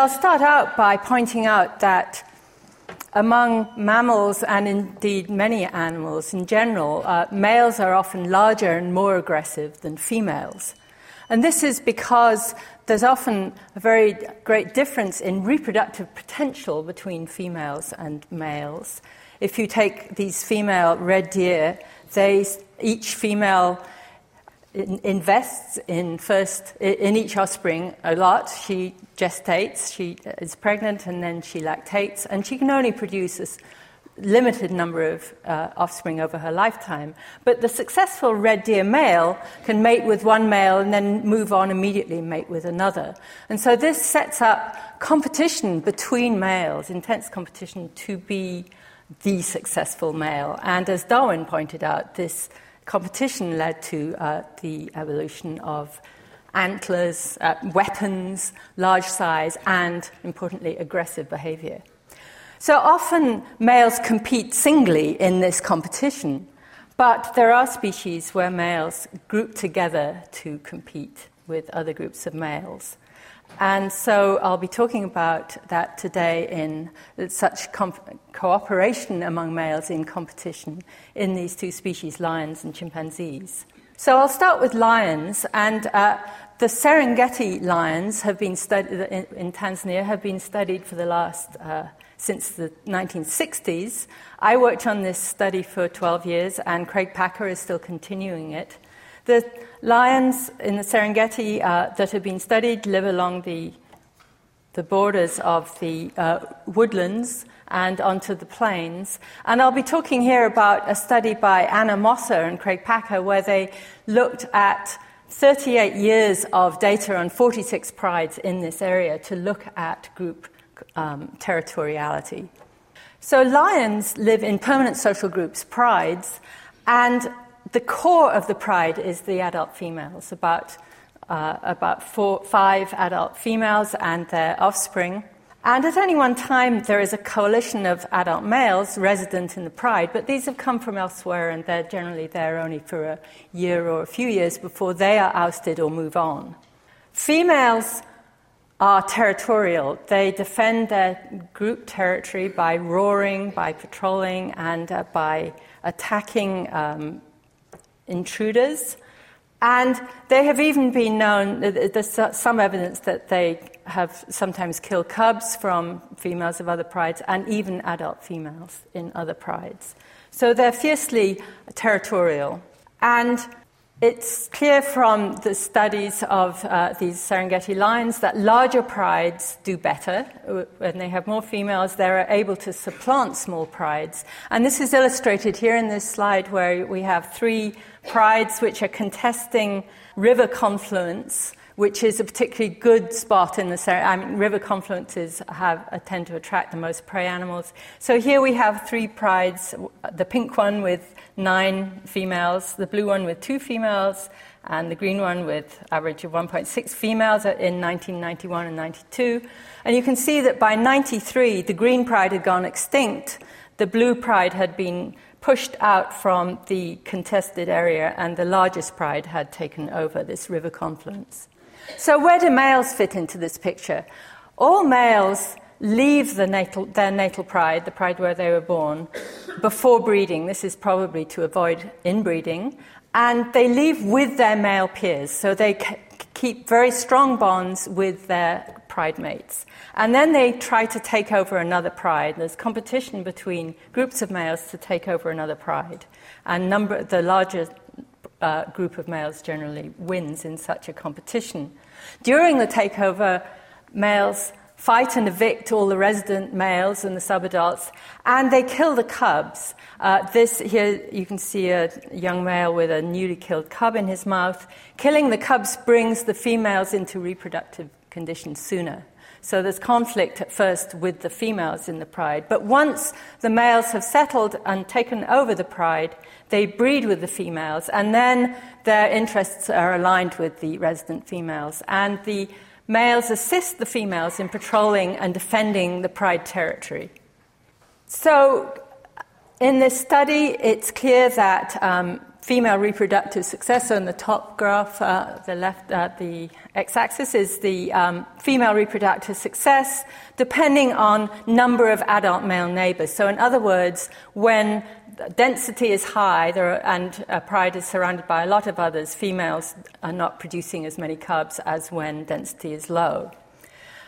I'll start out by pointing out that among mammals and indeed many animals in general, uh, males are often larger and more aggressive than females. And this is because there's often a very great difference in reproductive potential between females and males. If you take these female red deer, they, each female invests in first in each offspring a lot. She gestates, she is pregnant, and then she lactates, and she can only produce a limited number of uh, offspring over her lifetime. But the successful red deer male can mate with one male and then move on immediately and mate with another. And so this sets up competition between males, intense competition to be the successful male. And as Darwin pointed out, this competition led to uh, the evolution of antlers, uh, weapons, large size, and importantly, aggressive behavior. So often males compete singly in this competition, but there are species where males group together to compete with other groups of males. And so I'll be talking about that today in such cooperation among males in competition in these two species, lions and chimpanzees. So I'll start with lions, and uh, the Serengeti lions have been studied in, in, Tanzania have been studied for the last uh, since the 1960s. I worked on this study for 12 years, and Craig Packer is still continuing it. The lions in the Serengeti uh, that have been studied live along the, the borders of the uh, woodlands and onto the plains. And I'll be talking here about a study by Anna Mosser and Craig Packer where they looked at 38 years of data on 46 prides in this area to look at group um, territoriality. So lions live in permanent social groups, prides, and the core of the pride is the adult females, about, uh, about four, five adult females and their offspring. And at any one time, there is a coalition of adult males resident in the pride, but these have come from elsewhere and they're generally there only for a year or a few years before they are ousted or move on. Females are territorial. They defend their group territory by roaring, by patrolling, and uh, by attacking um, intruders. And they have even been known, there's some evidence that they have sometimes killed cubs from females of other prides and even adult females in other prides. So they're fiercely territorial. And it's clear from the studies of uh, these Serengeti lions that larger prides do better. When they have more females, they're able to supplant small prides. And this is illustrated here in this slide where we have three prides which are contesting river confluence, which is a particularly good spot in the Serengeti. I mean, river confluences have, uh, tend to attract the most prey animals. So here we have three prides the pink one with nine females, the blue one with two females, and the green one with average of 1.6 females in 1991 and 92. And you can see that by 93, the green pride had gone extinct. The blue pride had been pushed out from the contested area, and the largest pride had taken over this river confluence. So, where do males fit into this picture? All males leave the natal, their natal pride, the pride where they were born, before breeding. This is probably to avoid inbreeding. And they leave with their male peers, so they c- keep very strong bonds with their pride mates. And then they try to take over another pride. There's competition between groups of males to take over another pride. And number, the larger uh, group of males generally wins in such a competition. During the takeover, males fight and evict all the resident males and the subadults, and they kill the cubs. Uh, this here, you can see a young male with a newly killed cub in his mouth. Killing the cubs brings the females into reproductive conditions sooner. So there's conflict at first with the females in the pride. But once the males have settled and taken over the pride, they breed with the females, and then their interests are aligned with the resident females. And the males assist the females in patrolling and defending the pride territory. So, in this study, it's clear that um, female reproductive success. So in the top graph, uh, the left, uh, the x-axis is the um, female reproductive success, depending on number of adult male neighbors. So in other words, when density is high are, and a pride is surrounded by a lot of others, females are not producing as many cubs as when density is low.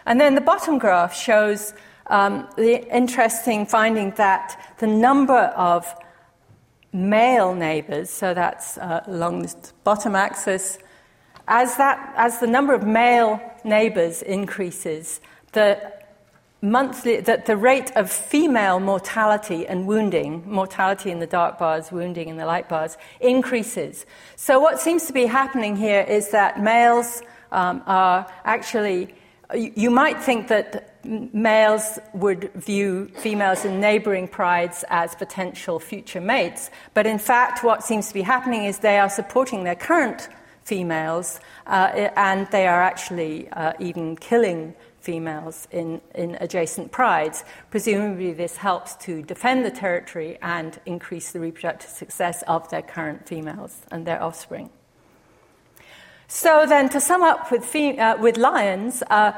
And then the bottom graph shows um, the interesting finding that the number of male neighbors, so that's uh, along the bottom axis, as, that, as the number of male neighbors increases, the monthly that the rate of female mortality and wounding, mortality in the dark bars, wounding in the light bars, increases. So what seems to be happening here is that males um, are actually. You might think that males would view females in neighboring prides as potential future mates, but in fact, what seems to be happening is they are supporting their current females uh, and they are actually uh, even killing females in, in adjacent prides. Presumably, this helps to defend the territory and increase the reproductive success of their current females and their offspring. So, then to sum up with, uh, with lions, uh,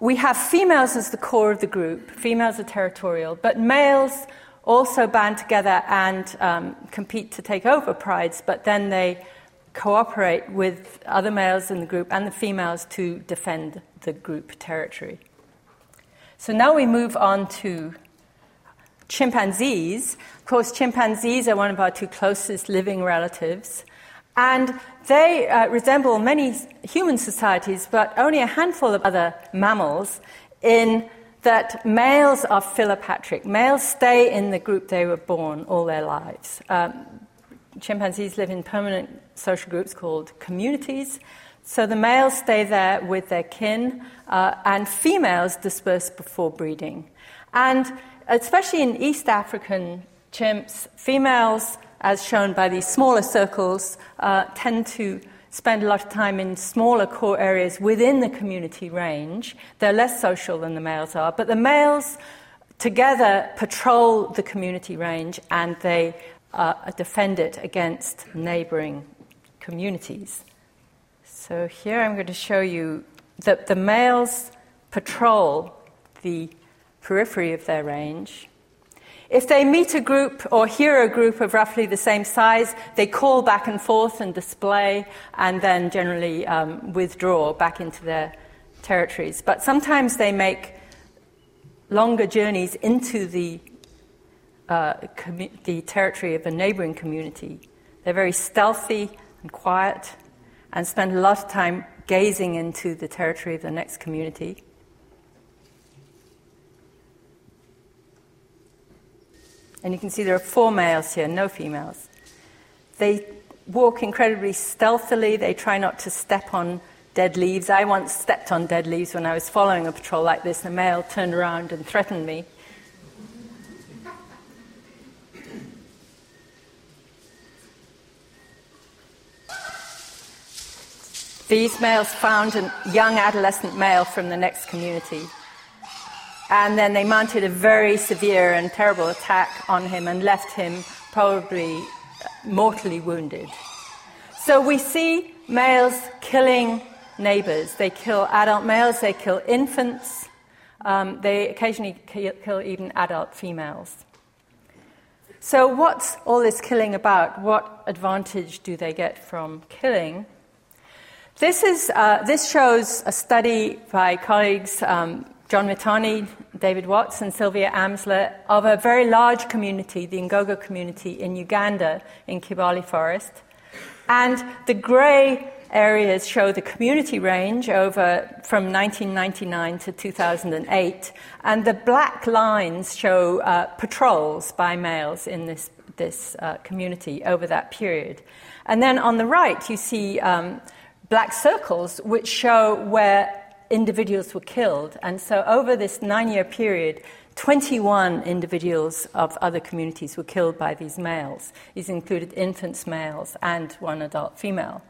we have females as the core of the group. Females are territorial, but males also band together and um, compete to take over prides, but then they cooperate with other males in the group and the females to defend the group territory. So now we move on to chimpanzees. Of course, chimpanzees are one of our two closest living relatives, and they uh, resemble many human societies, but only a handful of other mammals in that males are philopatric. Males stay in the group they were born all their lives. Um, chimpanzees live in permanent social groups called communities, so the males stay there with their kin, uh, and females disperse before breeding. And especially in East African chimps, females, as shown by these smaller circles, uh, tend to spend a lot of time in smaller core areas within the community range. They're less social than the males are, but the males together patrol the community range and they uh, defend it against neighboring communities. So here I'm going to show you that the males patrol the periphery of their range. If they meet a group or hear a group of roughly the same size, they call back and forth and display, and then generally um, withdraw back into their territories. But sometimes they make longer journeys into the, uh, the territory of a neighboring community. They're very stealthy and quiet and spend a lot of time gazing into the territory of the next community. And you can see there are four males here, no females. They walk incredibly stealthily, they try not to step on dead leaves. I once stepped on dead leaves when I was following a patrol like this. A male turned around and threatened me. These males found a young adolescent male from the next community. And then they mounted a very severe and terrible attack on him and left him probably mortally wounded. So we see males killing neighbors. They kill adult males, they kill infants, um, they occasionally kill, kill even adult females. So, what's all this killing about? What advantage do they get from killing? This, is, uh, this shows a study by colleagues um, John Mitani, David Watts, and Sylvia Amsler of a very large community, the Ngogo community in Uganda, in Kibale Forest. And the grey areas show the community range over from 1999 to 2008, and the black lines show uh, patrols by males in this, this uh, community over that period. And then on the right, you see um, black circles which show where individuals were killed. And so, over this nine year period, 21 individuals of other communities were killed by these males. These included infants, males, and one adult female.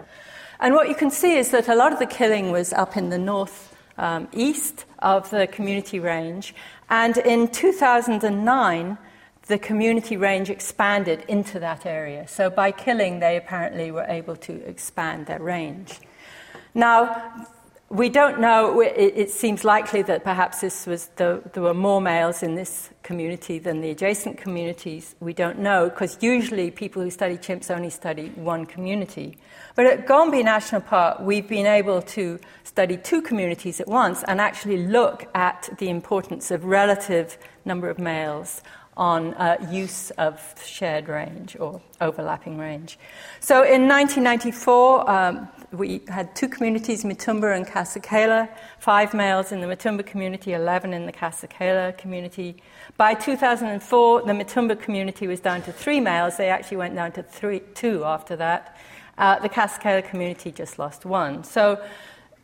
And what you can see is that a lot of the killing was up in the north um, east of the community range. And in 2009, the community range expanded into that area. So by killing, they apparently were able to expand their range. Now, we don't know, it, seems likely that perhaps this was the, there were more males in this community than the adjacent communities. We don't know, because usually people who study chimps only study one community. But at Gombe National Park, we've been able to study two communities at once and actually look at the importance of relative number of males on uh, use of shared range or overlapping range. So in 1994, um, we had two communities, Mitumba and Kasekela, five males in the Mitumba community, 11 in the Kasekela community. By 2004, the Mitumba community was down to three males. They actually went down to three, two after that. Uh, the Kasekela community just lost one. So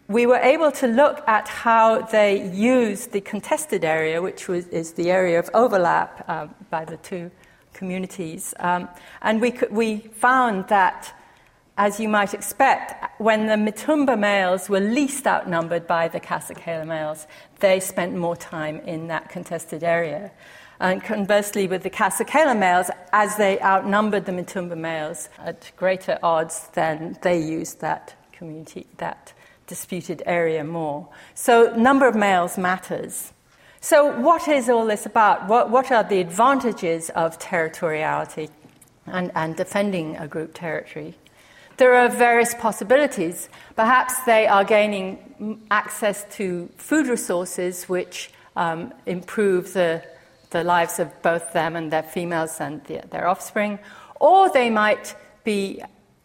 we were able to look at how they used the contested area, which was, is the area of overlap uh, by the two communities. Um, and we, could, we found that, as you might expect, when the Mitumba males were least outnumbered by the Kasekela males, they spent more time in that contested area. And conversely, with the Kasekela males, as they outnumbered the Mitumba males at greater odds, then they used that community, that disputed area more. So, number of males matters. So, what is all this about? What, what are the advantages of territoriality and, and defending a group territory? There are various possibilities. Perhaps they are gaining access to food resources which um, improve the, the lives of both them and their females and the, their offspring, or they might be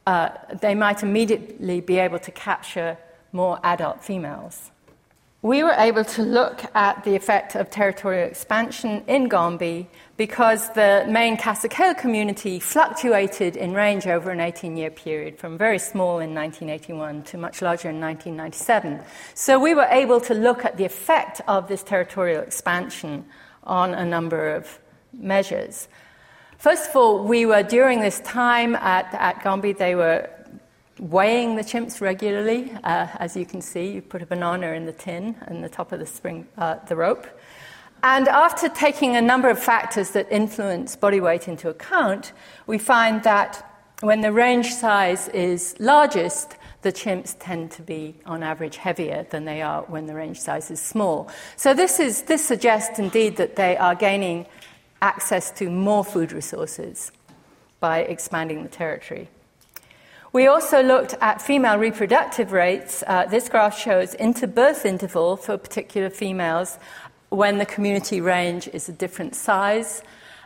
uh, they might immediately be able to capture more adult females. We were able to look at the effect of territorial expansion in Gombe because the main Kasekela community fluctuated in range over an 18 year period, from very small in 1981 to much larger in 1997. So we were able to look at the effect of this territorial expansion on a number of measures. First of all, we were during this time at, at Gombe, they were weighing the chimps regularly. Uh, as you can see, you put a banana in the tin and the top of the spring, uh, the rope. And after taking a number of factors that influence body weight into account, we find that when the range size is largest, the chimps tend to be, on average, heavier than they are when the range size is small. So this, is, this suggests indeed that they are gaining access to more food resources by expanding the territory. We also looked at female reproductive rates. Uh, this graph shows interbirth interval for particular females when the community range is a different size.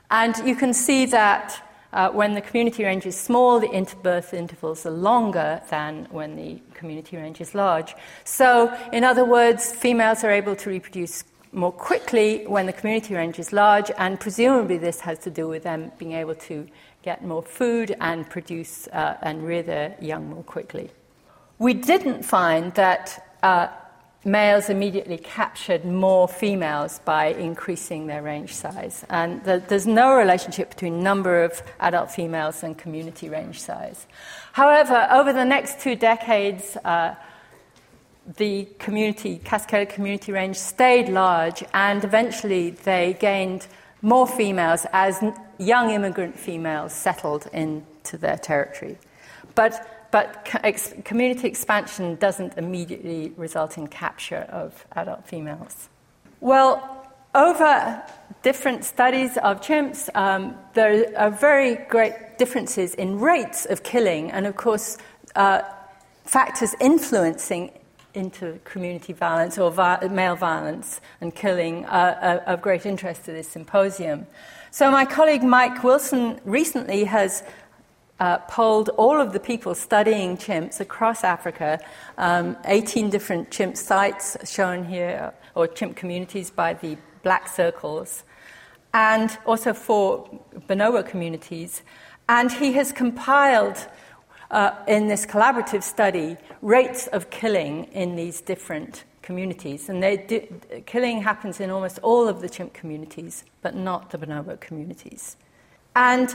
And you can see that uh, when the community range is small, the interbirth intervals are longer than when the community range is large. So, in other words, females are able to reproduce more quickly when the community range is large, and presumably this has to do with them being able to get more food and produce uh, and rear their young more quickly. We didn't find that uh, males immediately captured more females by increasing their range size. And the, there's no relationship between number of adult females and community range size. However, over the next two decades, uh, the community, Kasekela community range stayed large, and eventually they gained more females as young immigrant females settled into their territory. But, but ex- community expansion doesn't immediately result in capture of adult females. Well, over different studies of chimps, um, there are very great differences in rates of killing, and of course, uh, factors influencing into community violence or vi- male violence and killing uh, of great interest to this symposium. So, my colleague Mike Wilson recently has uh, polled all of the people studying chimps across Africa, um, 18 different chimp sites shown here, or chimp communities by the black circles, and also four bonobo communities. And he has compiled uh, in this collaborative study rates of killing in these different communities. And do, killing happens in almost all of the chimp communities, but not the bonobo communities. And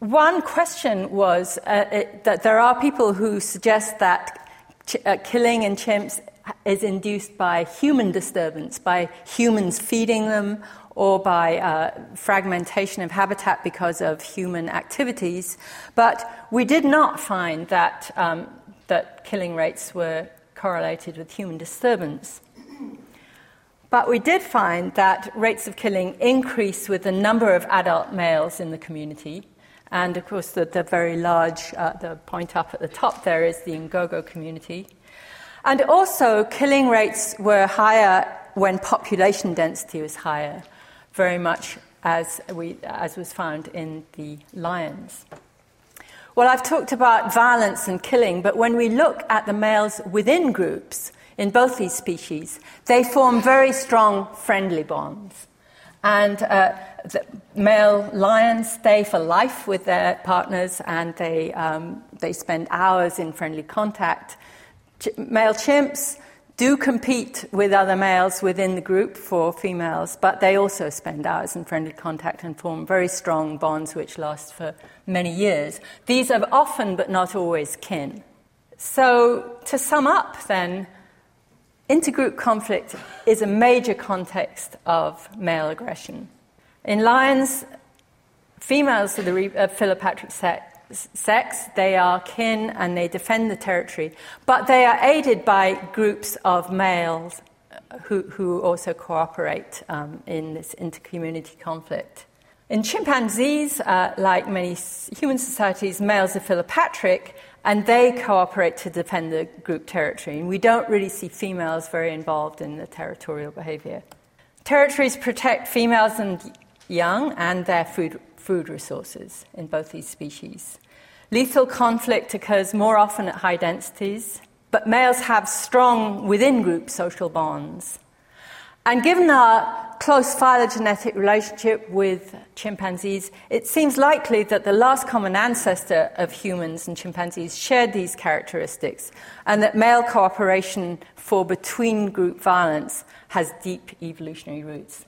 one question was uh, it, that there are people who suggest that ch- uh, killing in chimps is induced by human disturbance, by humans feeding them or by uh, fragmentation of habitat because of human activities. But we did not find that, um, that killing rates were correlated with human disturbance. But we did find that rates of killing increase with the number of adult males in the community. And of course, the, the very large, uh, the point up at the top there is the Ngogo community. And also, killing rates were higher when population density was higher, very much as, we, as was found in the lions. Well, I've talked about violence and killing, but when we look at the males within groups in both these species, they form very strong friendly bonds. And uh, the male lions stay for life with their partners and they, um, they spend hours in friendly contact. Male chimps do compete with other males within the group for females, but they also spend hours in friendly contact and form very strong bonds which last for many years. These are often but not always kin. So, to sum up, then, intergroup conflict is a major context of male aggression. In lions, females of the re- uh, sex they are kin and they defend the territory, but they are aided by groups of males who, who also cooperate um, in this intercommunity conflict. In chimpanzees, uh, like many human societies, males are philopatric and they cooperate to defend the group territory. And we don't really see females very involved in the territorial behavior. Territories protect females and young and their food food resources in both these species. Lethal conflict occurs more often at high densities, but males have strong within group social bonds. And given our close phylogenetic relationship with chimpanzees, it seems likely that the last common ancestor of humans and chimpanzees shared these characteristics, and that male cooperation for between group violence has deep evolutionary roots.